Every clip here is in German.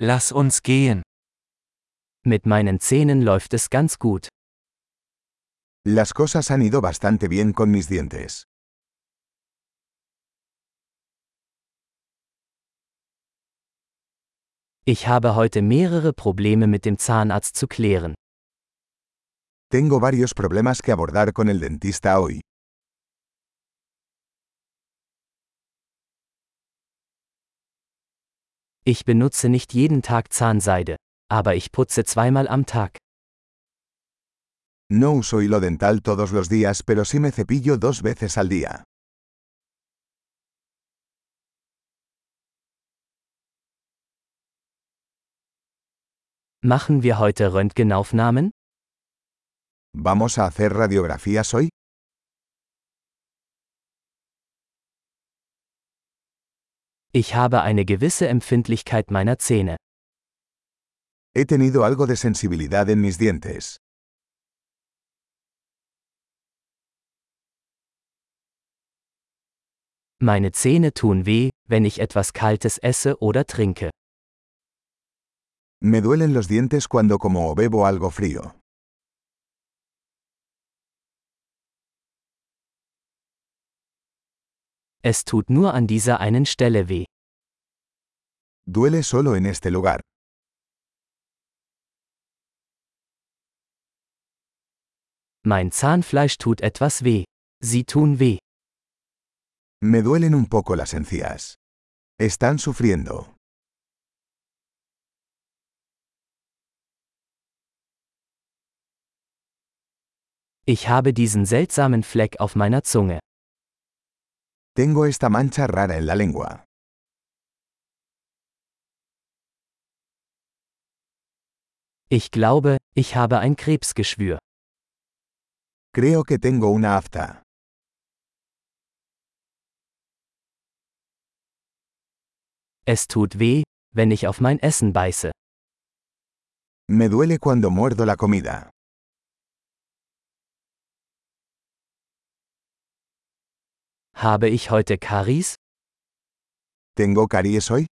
Lass uns gehen. Mit meinen Zähnen läuft es ganz gut. Las cosas han ido bastante bien con mis dientes. Ich habe heute mehrere Probleme mit dem Zahnarzt zu klären. Tengo varios problemas que abordar con el dentista hoy. Ich benutze nicht jeden Tag Zahnseide, aber ich putze zweimal am Tag. No uso hilo dental todos los días, pero sí me cepillo dos veces al día. Machen wir heute Röntgenaufnahmen? ¿Vamos a hacer radiografías hoy? Ich habe eine gewisse Empfindlichkeit meiner Zähne. He tenido algo de sensibilidad en mis dientes. Meine Zähne tun weh, wenn ich etwas Kaltes esse oder trinke. Me duelen los dientes cuando como o bebo algo frío. Es tut nur an dieser einen Stelle weh. Duele solo en este lugar. Mein Zahnfleisch tut etwas weh. Sie tun weh. Me duelen un poco las encías. Están sufriendo. Ich habe diesen seltsamen Fleck auf meiner Zunge. Tengo esta mancha rara en la lengua. Ich glaube, ich habe ein Krebsgeschwür. Creo que tengo una afta. Es tut weh, wenn ich auf mein Essen beiße. Me duele cuando muerdo la comida. Habe ich heute Karies? ¿Tengo caries hoy?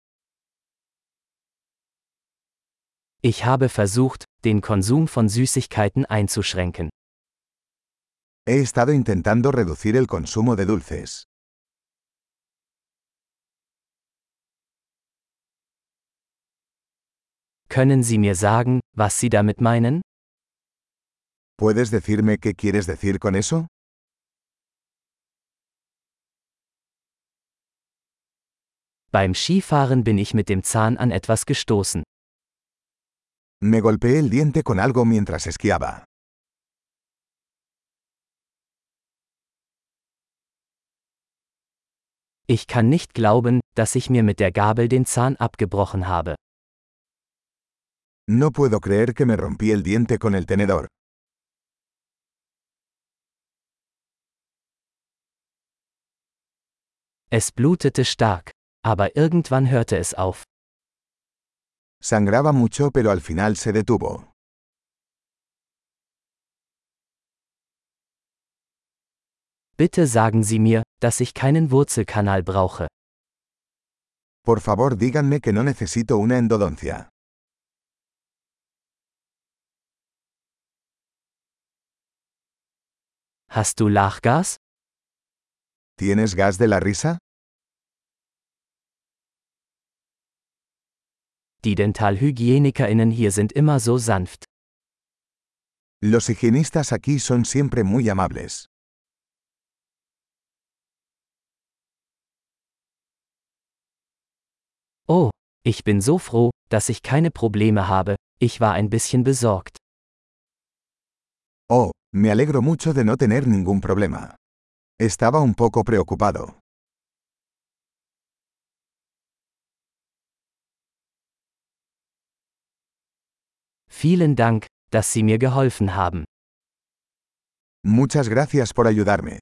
Ich habe versucht, den Konsum von Süßigkeiten einzuschränken. He estado intentando reducir el consumo de dulces. Können Sie mir sagen, was Sie damit meinen? ¿Puedes decirme qué quieres decir con eso? Beim Skifahren bin ich mit dem Zahn an etwas gestoßen. Me golpeé el diente con algo mientras esquiaba. Ich kann nicht glauben, dass ich mir mit der Gabel den Zahn abgebrochen habe. No puedo creer que me rompí el diente con el tenedor. Es blutete stark, aber irgendwann hörte es auf. Sangraba mucho pero al final se detuvo. Bitte sagen Sie mir, dass ich keinen Wurzelkanal brauche. Por favor díganme que no necesito una endodoncia. Hast du Lachgas? ¿Tienes gas de la risa? Die DentalhygienikerInnen hier sind immer so sanft. Los higienistas aquí son siempre muy amables. Oh, ich bin so froh, dass ich keine Probleme habe, ich war ein bisschen besorgt. Oh, me alegro mucho de no tener ningún problema. Estaba un poco preocupado. Vielen Dank, dass Sie mir geholfen haben. Muchas gracias por ayudarme.